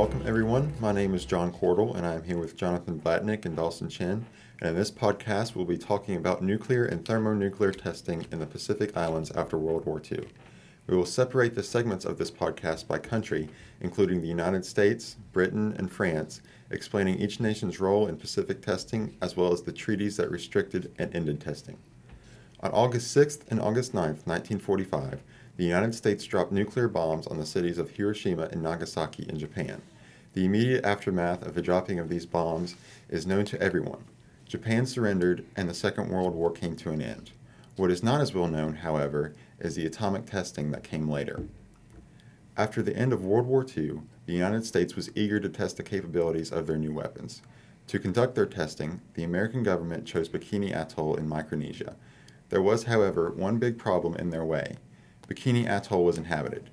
Welcome everyone. My name is John Cordell and I am here with Jonathan Blatnick and Dawson Chen. And in this podcast, we'll be talking about nuclear and thermonuclear testing in the Pacific Islands after World War II. We will separate the segments of this podcast by country, including the United States, Britain, and France, explaining each nation's role in Pacific testing as well as the treaties that restricted and ended testing. On August 6th and August 9th, 1945, the United States dropped nuclear bombs on the cities of Hiroshima and Nagasaki in Japan. The immediate aftermath of the dropping of these bombs is known to everyone. Japan surrendered and the Second World War came to an end. What is not as well known, however, is the atomic testing that came later. After the end of World War II, the United States was eager to test the capabilities of their new weapons. To conduct their testing, the American government chose Bikini Atoll in Micronesia. There was, however, one big problem in their way. Bikini Atoll was inhabited.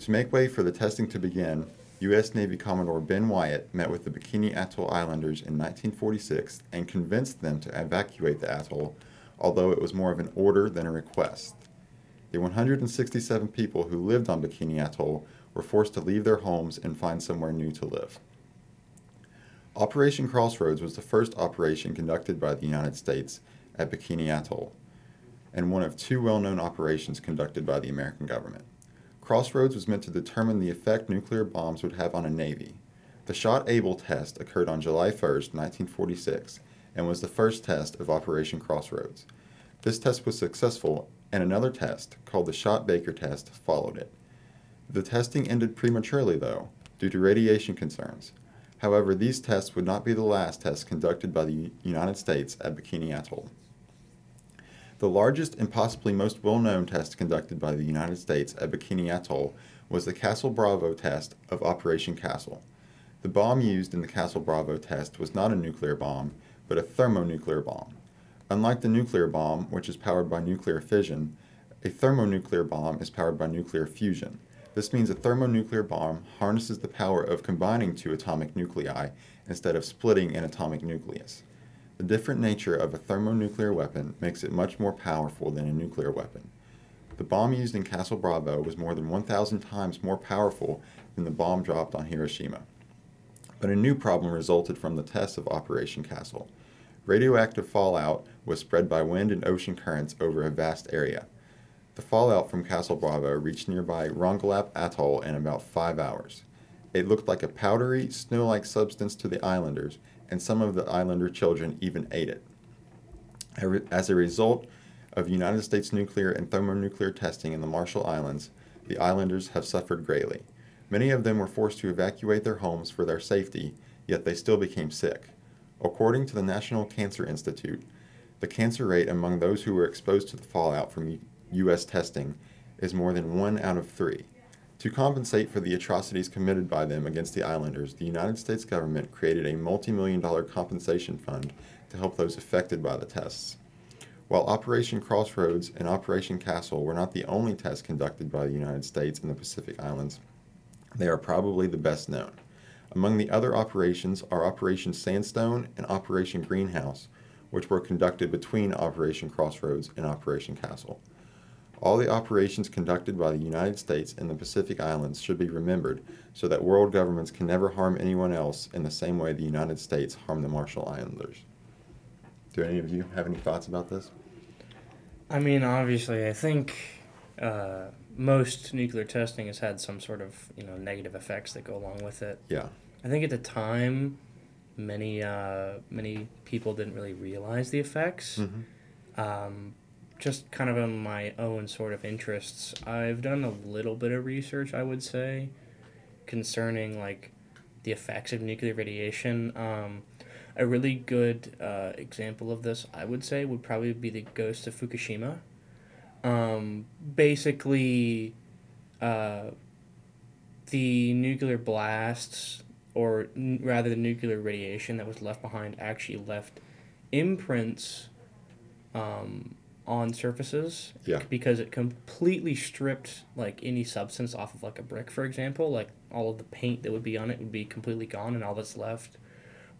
To make way for the testing to begin, U.S. Navy Commodore Ben Wyatt met with the Bikini Atoll Islanders in 1946 and convinced them to evacuate the atoll, although it was more of an order than a request. The 167 people who lived on Bikini Atoll were forced to leave their homes and find somewhere new to live. Operation Crossroads was the first operation conducted by the United States at Bikini Atoll, and one of two well known operations conducted by the American government. Crossroads was meant to determine the effect nuclear bombs would have on a navy. The Shot Able test occurred on July 1, 1946, and was the first test of Operation Crossroads. This test was successful, and another test, called the Shot Baker test, followed it. The testing ended prematurely, though, due to radiation concerns. However, these tests would not be the last tests conducted by the United States at Bikini Atoll. The largest and possibly most well known test conducted by the United States at Bikini Atoll was the Castle Bravo test of Operation Castle. The bomb used in the Castle Bravo test was not a nuclear bomb, but a thermonuclear bomb. Unlike the nuclear bomb, which is powered by nuclear fission, a thermonuclear bomb is powered by nuclear fusion. This means a thermonuclear bomb harnesses the power of combining two atomic nuclei instead of splitting an atomic nucleus. The different nature of a thermonuclear weapon makes it much more powerful than a nuclear weapon. The bomb used in Castle Bravo was more than 1,000 times more powerful than the bomb dropped on Hiroshima. But a new problem resulted from the test of Operation Castle. Radioactive fallout was spread by wind and ocean currents over a vast area. The fallout from Castle Bravo reached nearby Rongelap Atoll in about five hours. It looked like a powdery, snow like substance to the islanders, and some of the islander children even ate it. As a result of United States nuclear and thermonuclear testing in the Marshall Islands, the islanders have suffered greatly. Many of them were forced to evacuate their homes for their safety, yet they still became sick. According to the National Cancer Institute, the cancer rate among those who were exposed to the fallout from U.S. testing is more than one out of three. To compensate for the atrocities committed by them against the islanders, the United States government created a multi million dollar compensation fund to help those affected by the tests. While Operation Crossroads and Operation Castle were not the only tests conducted by the United States in the Pacific Islands, they are probably the best known. Among the other operations are Operation Sandstone and Operation Greenhouse, which were conducted between Operation Crossroads and Operation Castle. All the operations conducted by the United States in the Pacific Islands should be remembered so that world governments can never harm anyone else in the same way the United States harmed the Marshall Islanders. Do any of you have any thoughts about this? I mean, obviously, I think uh, most nuclear testing has had some sort of you know negative effects that go along with it. Yeah. I think at the time, many uh, many people didn't really realize the effects. Mm-hmm. Um, just kind of on my own sort of interests, I've done a little bit of research, I would say, concerning like the effects of nuclear radiation. Um, a really good uh, example of this, I would say, would probably be the ghost of Fukushima. Um, basically, uh, the nuclear blasts, or n- rather the nuclear radiation that was left behind, actually left imprints um, on surfaces Yeah. because it completely stripped like any substance off of like a brick for example like all of the paint that would be on it would be completely gone and all that's left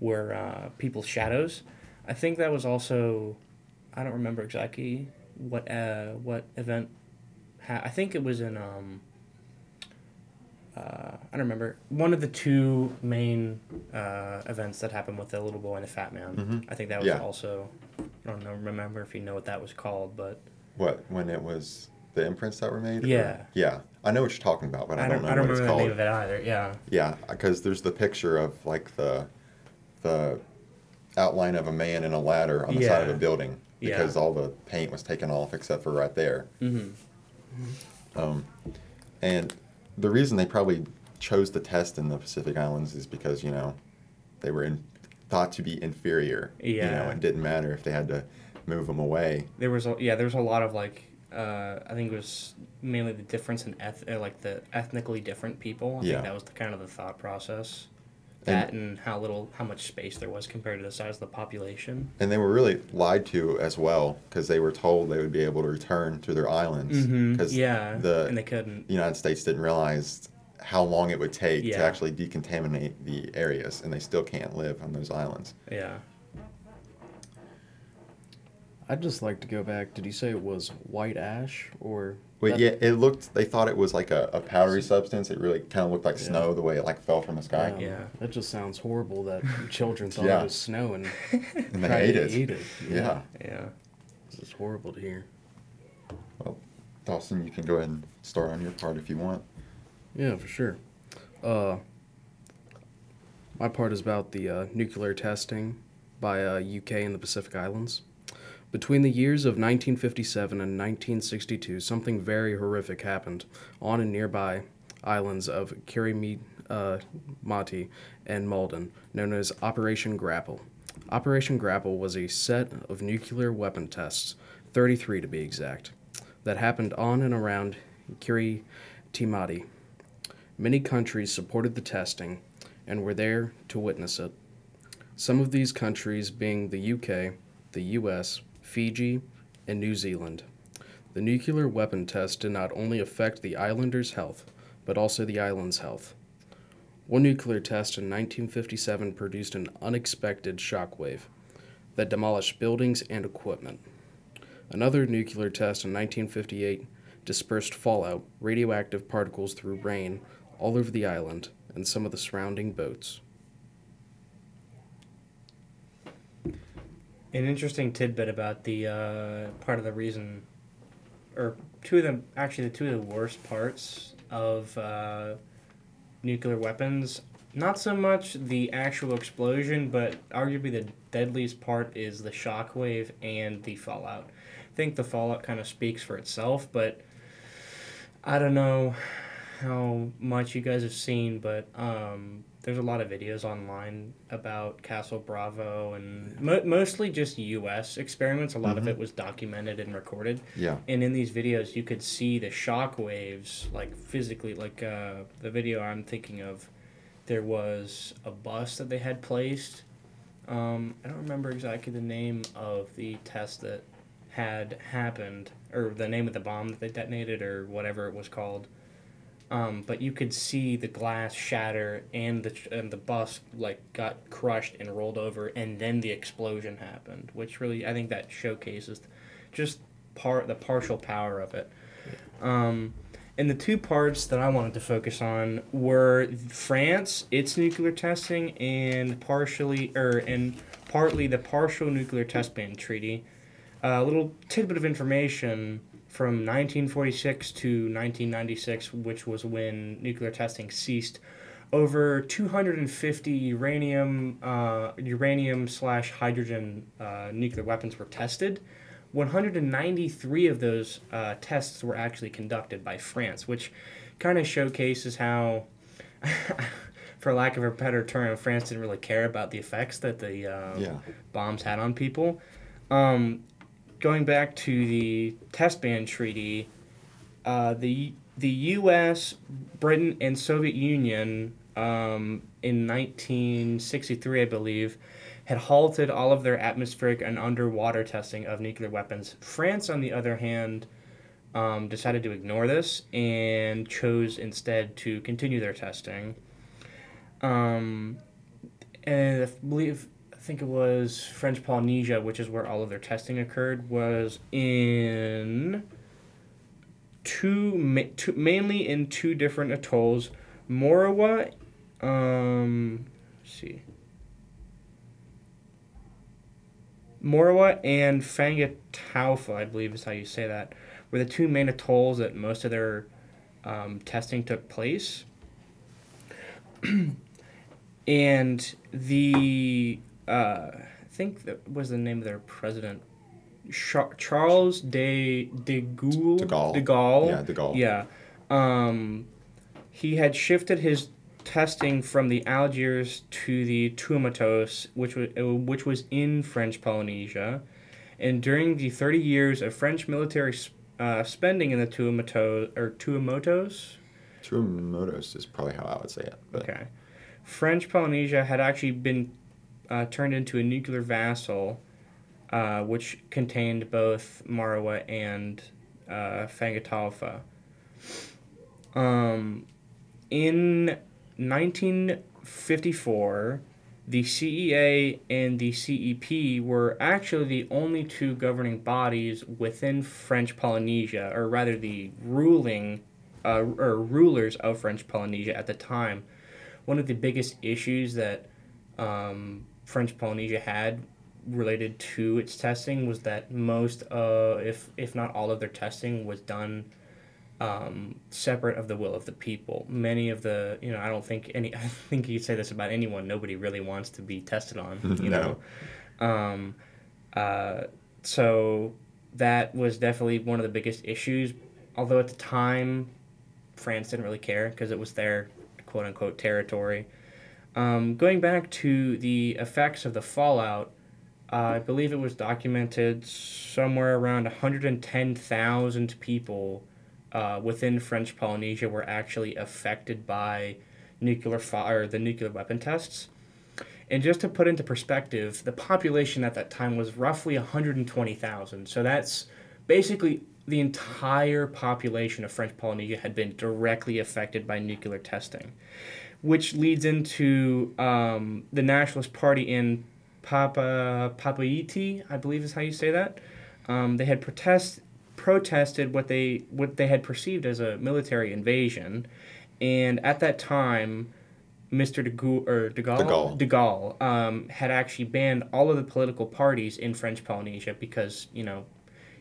were uh, people's shadows i think that was also i don't remember exactly what uh, what event ha- i think it was in um uh, I don't remember one of the two main uh, events that happened with the little boy and the fat man. Mhm. I think that was Yeah. also. I don't know. Remember if you know what that was called, but What when it was the imprints that were made? or- Yeah. Yeah, I know what you're talking about, but I, don't know I don't what it's remember the called. name of it either. Yeah. Yeah, because there's the picture of like the the outline of a man in a ladder on the side of a Yeah. building Yeah. because all the paint was taken off except for right there. Mm-hmm. Um, and the reason they probably chose to test in the Pacific Islands is because you know they were in, thought to be inferior. You know, it didn't matter if they had to move them away. There was a, yeah, there was a lot of like uh, I think it was mainly the difference in eth- uh, like the ethnically different people. I Yeah. think that was the kind of the thought process. That and how little how much space there was compared to the size of the population. And they were really lied to as well because they were told they would be able to return to their islands Mm-hmm. because Yeah, the and they couldn't. United States didn't realize how long it would take Yeah. to actually decontaminate the areas, and they still can't live on those islands. Yeah. I'd just like to go back. Did you say it was white ash or? But that- yeah, it looked. They thought it was like a, a powdery substance. It really kind of looked like Yeah. snow the way it like fell from the sky, um, Yeah. That just sounds horrible. That children thought Yeah. it was snow and and they tried ate to it. eat it. Yeah. Yeah. This is horrible to hear. Well, Dawson, you can go ahead and start on your part if you want. Yeah, for sure. Uh, my part is about the uh, nuclear testing by uh, UK and the Pacific Islands. Between the years of 1957 and 1962, something very horrific happened on and nearby islands of Kirimati uh, and Malden, known as Operation Grapple. Operation Grapple was a set of nuclear weapon tests, 33 to be exact, that happened on and around Kiritimati. Many countries supported the testing and were there to witness it. Some of these countries being the UK, the US, Fiji, and New Zealand. The nuclear weapon test did not only affect the islanders' health, but also the island's health. One nuclear test in 1957 produced an unexpected shockwave that demolished buildings and equipment. Another nuclear test in 1958 dispersed fallout, radioactive particles through rain all over the island and some of the surrounding boats. An interesting tidbit about the uh, part of the reason, or two of the actually the two of the worst parts of uh, nuclear weapons. Not so much the actual explosion, but arguably the deadliest part is the shockwave and the fallout. I think the fallout kind of speaks for itself, but I don't know how much you guys have seen, but um, there's a lot of videos online about Castle Bravo and mo- mostly just U.S. experiments. A lot of Mhm. it was documented and recorded, Yeah. and in these videos, you could see the shock waves, like physically. Like uh, the video I'm thinking of, there was a bus that they had placed. Um, I don't remember exactly the name of the test that had happened, or the name of the bomb that they detonated, or whatever it was called. Um, but you could see the glass shatter and the and the bus like got crushed and rolled over, and then the explosion happened, which really I think that showcases just part the partial power of it. Um, and the two parts that I wanted to focus on were France, its nuclear testing, and partially or and partly the partial nuclear test ban treaty. A little tidbit of information from 1946 to 1996, which was when nuclear testing ceased. Over 250 uranium, uh, uranium slash hydrogen uh, nuclear weapons were tested. 193 of those uh, tests were actually conducted by France, which kind of showcases how, for lack of a better term, France didn't really care about the effects that the uh, Yeah. bombs had on people. Um, going back to the test ban treaty, uh, the the U.S., Britain, and Soviet Union um, in 1963, I believe, had halted all of their atmospheric and underwater testing of nuclear weapons. France, on the other hand, um, decided to ignore this and chose instead to continue their testing. Um, and I believe think it was French Polynesia, which is where all of their testing occurred, was in two, ma- two mainly in two different atolls. Morawa, um, let's see. Morawa and Fangataufa, I believe is how you say that, were the two main atolls that most of their um, testing took place. and the, uh, I think that was the name of their president, Char- Charles de de Gaulle. De Gaulle. De Gaulle. Yeah, De Gaulle. Yeah. Um, he had shifted his testing from the Algiers to the Tuamatos, which was uh, which was in French Polynesia, and during the thirty years of French military uh, spending in the Tuamatos or Tuamotos, Tuamotos is probably how I would say it. But okay, French Polynesia had actually been uh, turned into a nuclear vassal, uh, which contained both Marawa and uh, Fangataufa. Um, in 1954, the CEA and the CEP were actually the only two governing bodies within French Polynesia, or rather, the ruling uh, or rulers of French Polynesia at the time. One of the biggest issues that um, French Polynesia had related to its testing was that most, uh, if if not all of their testing, was done um, separate of the will of the people. Many of the, you know, I don't think any, I think you could say this about anyone. Nobody really wants to be tested on, you No. know. Um, uh, so that was definitely one of the biggest issues. Although at the time, France didn't really care because it was their quote unquote territory. Um, going back to the effects of the fallout, uh, I believe it was documented somewhere around 110,000 people uh, within French Polynesia were actually affected by nuclear fire, the nuclear weapon tests. And just to put into perspective, the population at that time was roughly 120,000. So that's basically the entire population of French Polynesia had been directly affected by nuclear testing, which leads into um, the Nationalist Party in Papa Papeete, I believe is how you say that. Um, they had protest protested what they what they had perceived as a military invasion, and at that time, Mr. De Gaulle or De Gaulle De Gaulle. De Gaulle um, had actually banned all of the political parties in French Polynesia because you know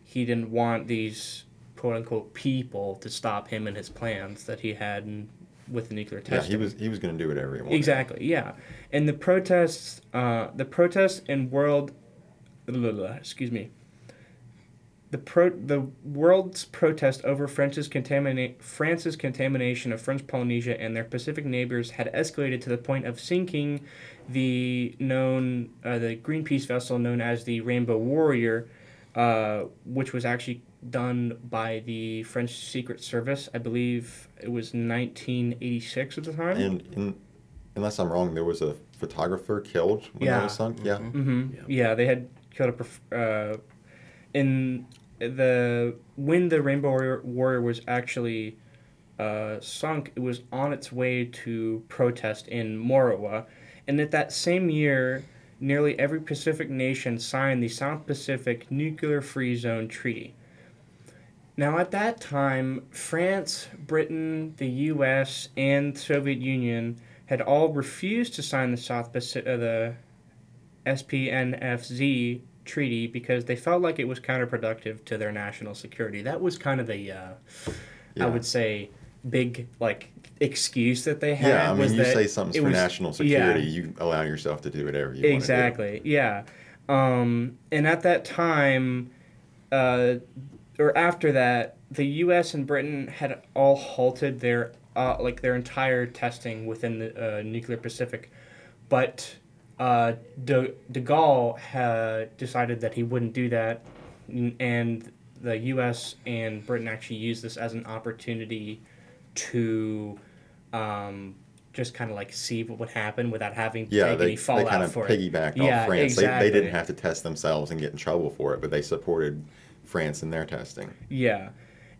he didn't want these quote unquote people to stop him and his plans that he had in, with the nuclear yeah, he was he was going to do whatever he wanted. Exactly. Yeah, and the protests, uh, the protests and world, excuse me. The pro the world's protest over France's contamina- France's contamination of French Polynesia and their Pacific neighbors had escalated to the point of sinking the known uh, the Greenpeace vessel known as the Rainbow Warrior, uh, which was actually done by the French Secret Service. I believe it was 1986 at the time. And in, unless I'm wrong, there was a photographer killed when Yeah. that was sunk. Yeah. Mm-hmm. Yeah. Yeah. they had killed a. prof- Uh, in the when the Rainbow Warrior, Warrior was actually uh, sunk, it was on its way to protest in Morawa, and at that same year, nearly every Pacific nation signed the South Pacific Nuclear Free Zone Treaty. Now, at that time, France, Britain, the U.S., and Soviet Union had all refused to sign the South Pacific, uh, the SPNFZ treaty because they felt like it was counterproductive to their national security. That was kind of the, uh, Yeah. I would say, big like excuse that they had. Yeah, I mean, you say something's for was- national yeah. security, you allow yourself to do whatever you want. Exactly. Yeah. Um, and at that time, uh, or after that, the U.S. and Britain had all halted their uh, like their entire testing within the uh, nuclear Pacific, but uh, De, De Gaulle had decided that he wouldn't do that, and the U.S. and Britain actually used this as an opportunity to um, just kind of like see what would happen without having to Yeah, take they, any they fallout kind of for it. piggybacked Yeah, France. They, they didn't have to test themselves and get in trouble for it, but they supported France in their testing. Yeah.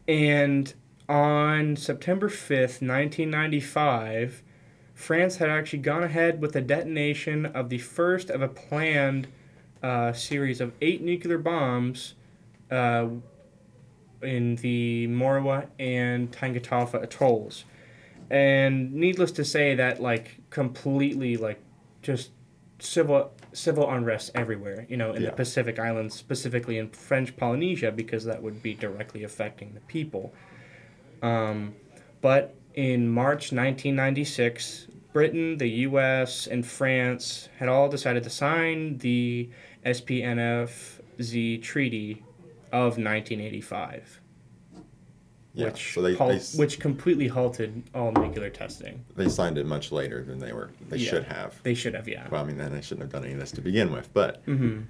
And on September 5th, 1995, France had actually gone ahead with the detonation of the first of a planned uh, series of eight nuclear bombs uh, in the Morawa and Fangataufa atolls. and needless to say, that like completely like just civil civil unrest everywhere. You know, in Yeah. the Pacific Islands, specifically in French Polynesia, because that would be directly affecting the people. Um, but in March 1996, Britain, the U.S., and France had all decided to sign the SPNFZ Treaty of 1985, Yeah. which so they, halt- they, which completely halted all nuclear testing. they signed it much later than they were they Yeah. should have. They should have, yeah. Well, I mean, then they shouldn't have done any of this to begin with. But hmm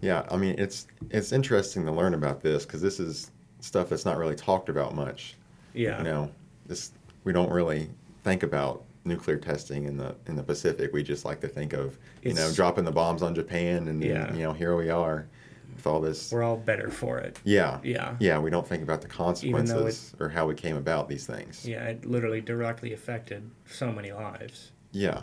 yeah, I mean, it's it's interesting to learn about this because this is stuff that's not really talked about much. Yeah. You know, this we don't really think about nuclear testing in the in the Pacific. We just like to think of you know dropping the bombs on Japan and Yeah. you know here we are with all this. We're all better for it. Yeah. Yeah. Yeah, we don't think about the consequences or how we came about these things. Yeah, it literally directly affected so many lives. Yeah.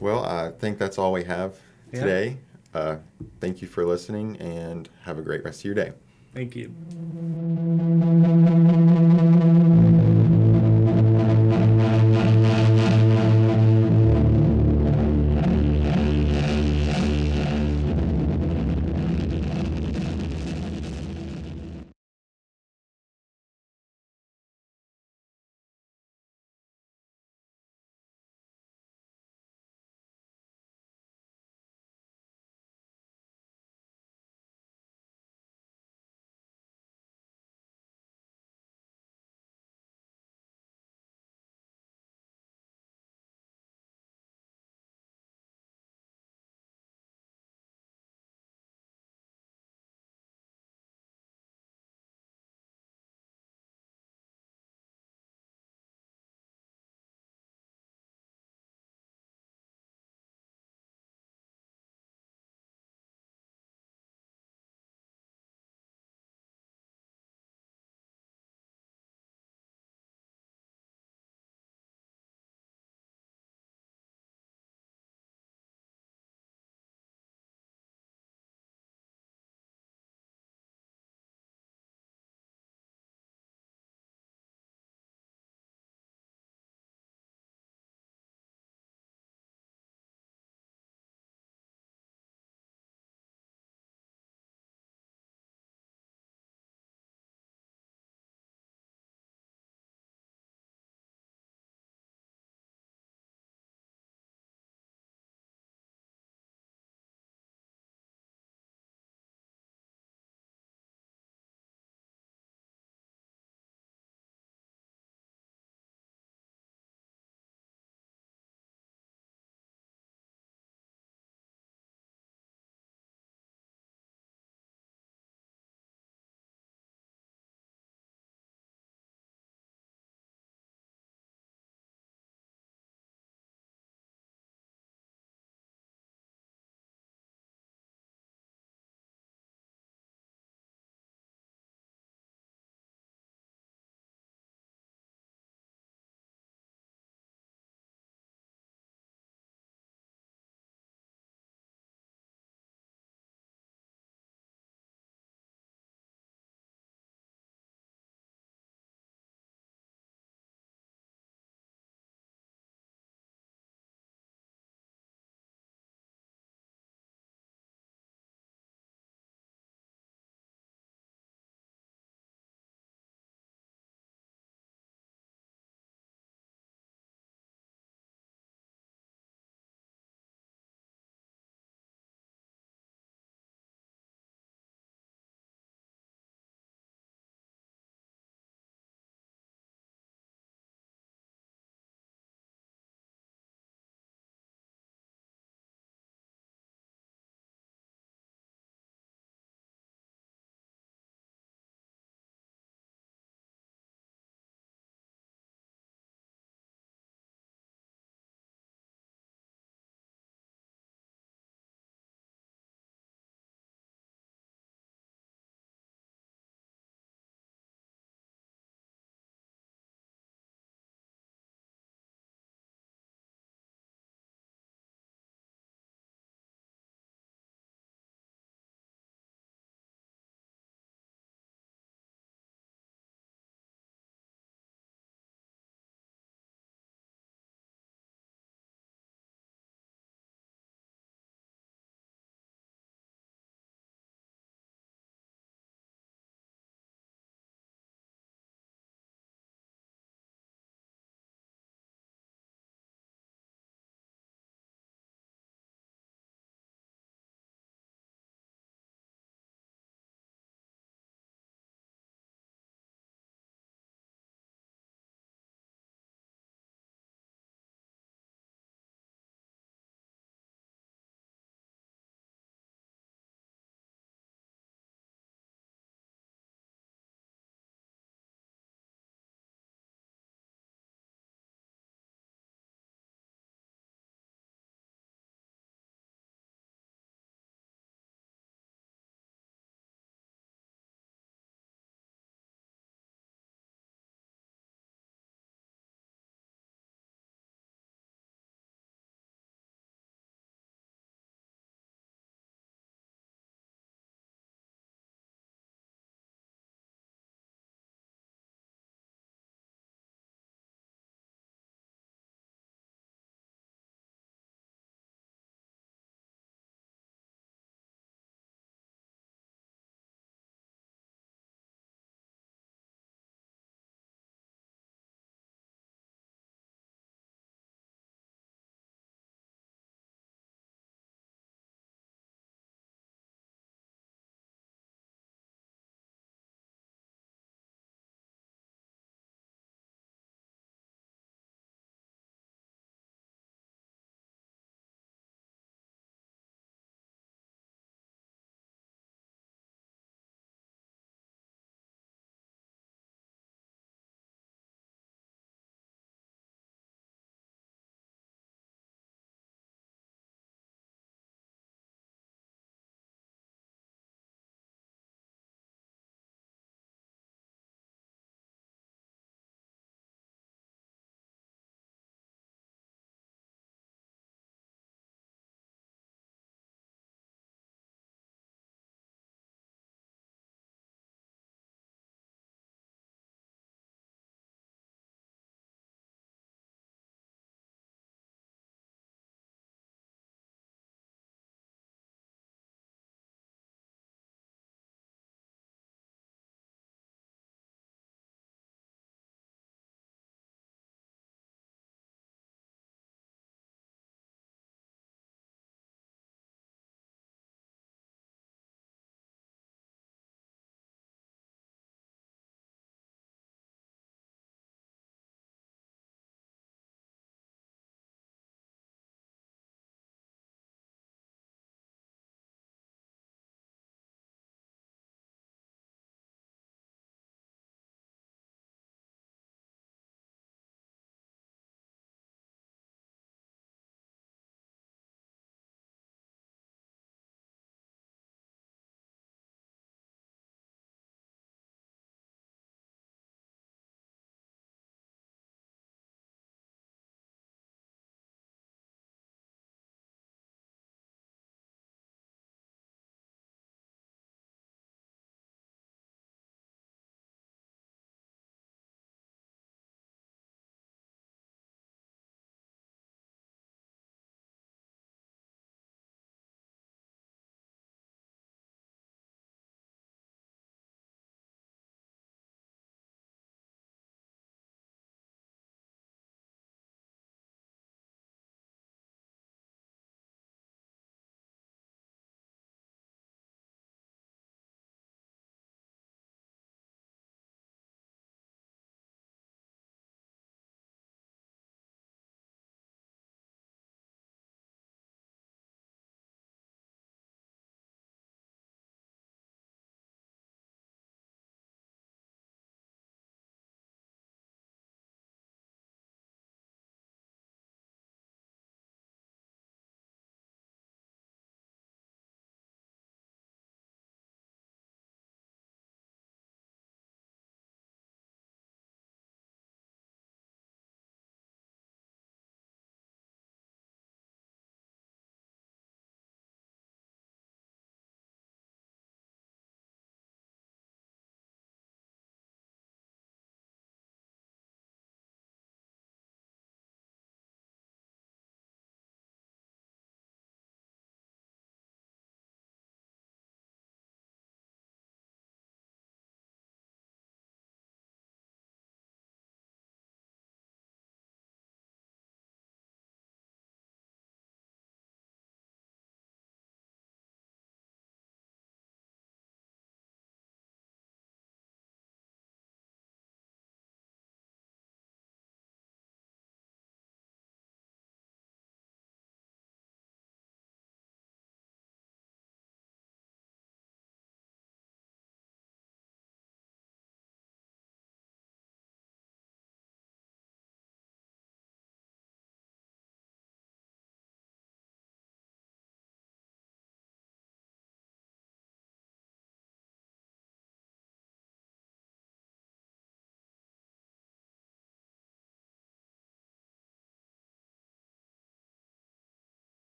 Well, I think that's all we have Yeah. today. Uh, thank you for listening and have a great rest of your day. Thank you.